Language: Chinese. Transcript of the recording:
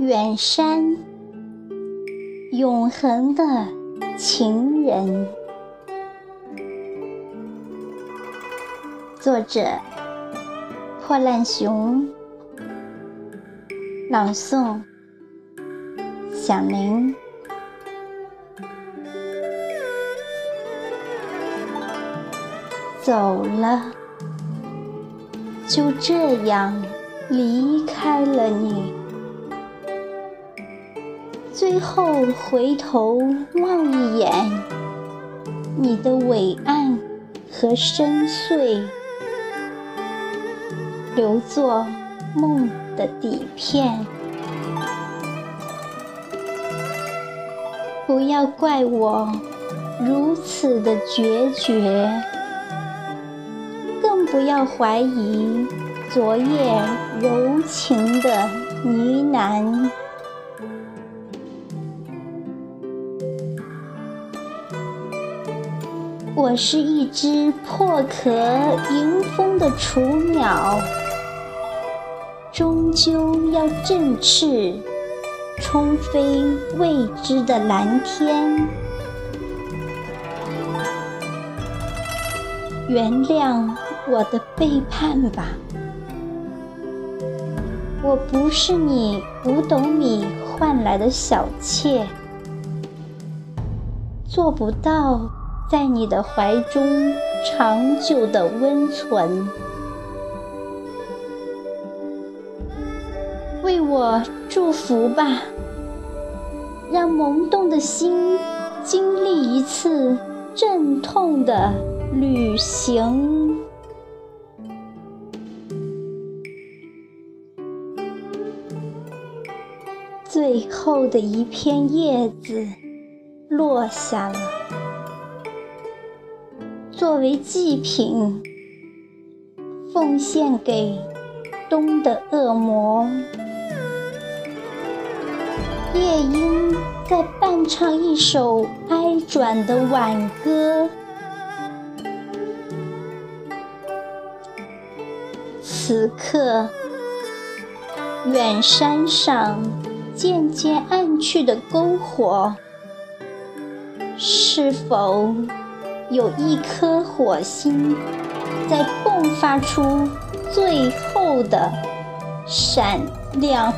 远山，永恒的情人。作者：破烂熊。朗诵：响铃。走了，就这样离开了你。最后回头望一眼，你的伟岸和深邃，留作梦的底片。不要怪我如此的决绝，更不要怀疑昨夜柔情的呢喃。我是一只破壳迎风的雏鸟，终究要振翅，冲飞未知的蓝天。原谅我的背叛吧，我不是你五斗米换来的小妾，做不到。在你的怀中长久的温存，为我祝福吧，让萌动的心经历一次阵痛的旅行。最后的一片叶子落下了。作为祭品，奉献给冬的恶魔。夜莺在伴唱一首哀转的挽歌。此刻，远山上渐渐暗去的篝火，是否？有一颗火星在迸发出最后的闪亮。